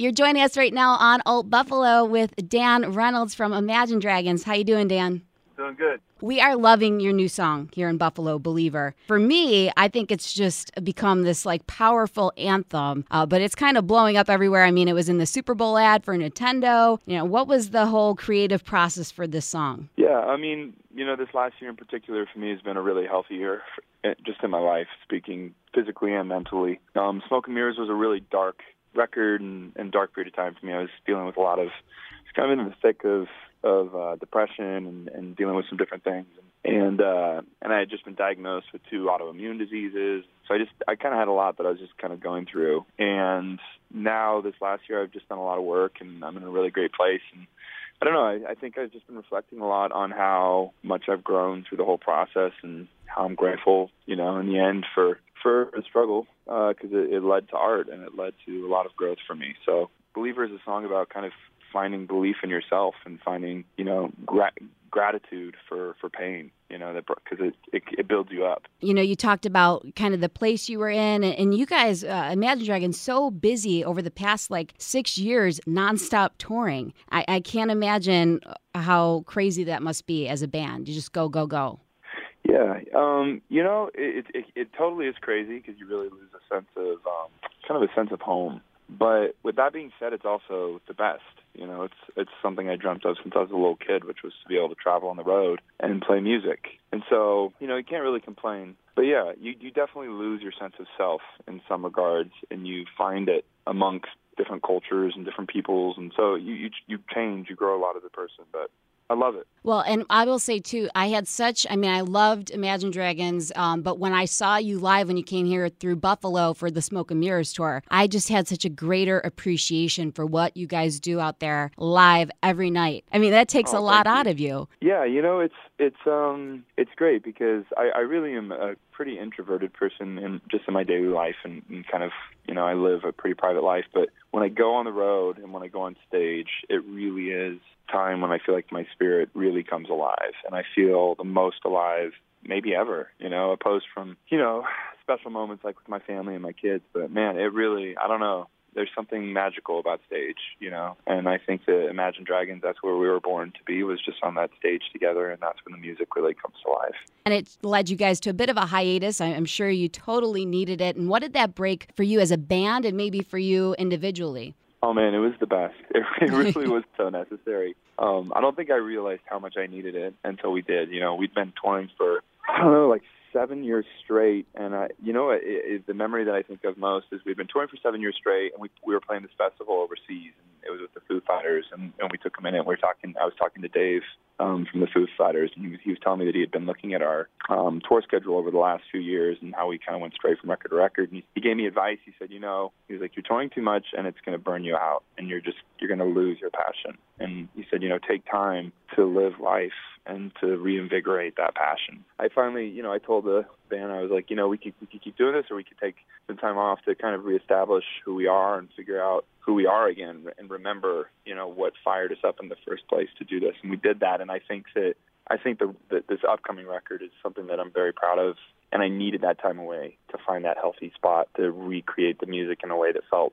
You're joining us right now on Alt Buffalo with Dan Reynolds from Imagine Dragons. How you doing, Dan? Doing good. We are loving your new song here in Buffalo, Believer. For me, I think it's just become this like powerful anthem, uh, but it's kind of blowing up everywhere. I mean, it was in the Super Bowl ad for Nintendo. You know, what was the whole creative process for this song? Yeah, I mean, you know, this last year in particular for me has been a really healthy year, eh, just in my life, speaking physically and mentally. Um, Smoke and Mirrors was a really dark record and, and dark period of time for me. I was dealing with a lot of, kind of in the thick of of uh, depression and, and dealing with some different things. And uh, and I had just been diagnosed with two autoimmune diseases. So I just I kind of had a lot that I was just kind of going through. And now this last year I've just done a lot of work and I'm in a really great place. And I don't know. I, I think I've just been reflecting a lot on how much I've grown through the whole process and how I'm grateful, you know, in the end for for the struggle because uh, it, it led to art and it led to a lot of growth for me. So Believer is a song about kind of finding belief in yourself and finding you know gra- gratitude for for pain you know that because it, it, it builds you up you know you talked about kind of the place you were in and you guys uh, imagine dragons so busy over the past like six years nonstop touring I, I can't imagine how crazy that must be as a band you just go go go yeah, um, you know, it, it it totally is crazy because you really lose a sense of um, kind of a sense of home. But with that being said, it's also the best. You know, it's it's something I dreamt of since I was a little kid, which was to be able to travel on the road and play music. And so, you know, you can't really complain. But yeah, you you definitely lose your sense of self in some regards, and you find it amongst different cultures and different peoples, and so you you, you change, you grow a lot as a person. But I love it. Well, and I will say too, I had such, I mean, I loved Imagine Dragons, um, but when I saw you live when you came here through Buffalo for the Smoke and Mirrors tour, I just had such a greater appreciation for what you guys do out there live every night. I mean, that takes oh, a lot you. out of you. Yeah, you know, it's it's um it's great because I, I really am a pretty introverted person in just in my daily life and, and kind of you know I live a pretty private life, but when I go on the road and when I go on stage, it really is time when I feel like my spirit really comes alive and I feel the most alive maybe ever, you know, opposed from, you know, special moments like with my family and my kids. But man, it really, I don't know, there's something magical about stage, you know. And I think that Imagine Dragons, that's where we were born to be, was just on that stage together, and that's when the music really comes to life. And it led you guys to a bit of a hiatus. I'm sure you totally needed it. And what did that break for you as a band, and maybe for you individually? Oh man, it was the best. It, it really was so necessary. Um, I don't think I realized how much I needed it until we did. You know, we'd been touring for I don't know, like seven years straight, and I, you know, it, it, the memory that I think of most is we've been touring for seven years straight, and we we were playing this festival overseas, and it was with the Foo Fighters, and, and we took a minute. We were talking. I was talking to Dave um, from the Foo Fighters, and he, he was telling me that he had been looking at our um, tour schedule over the last few years and how we kind of went straight from record to record. And he, he gave me advice. He said, you know, he was like, you're touring too much, and it's going to burn you out, and you're just you're going to lose your passion. And he said, you know, take time to live life and to reinvigorate that passion. I finally, you know, I told the band, I was like, you know, we could we could keep doing this, or we could take some time off to kind of reestablish who we are and figure out who we are again, and remember, you know, what fired us up in the first place to do this. And we did that, and I think that I think the, that this upcoming record is something that I'm very proud of, and I needed that time away to find that healthy spot to recreate the music in a way that felt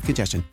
of congestion.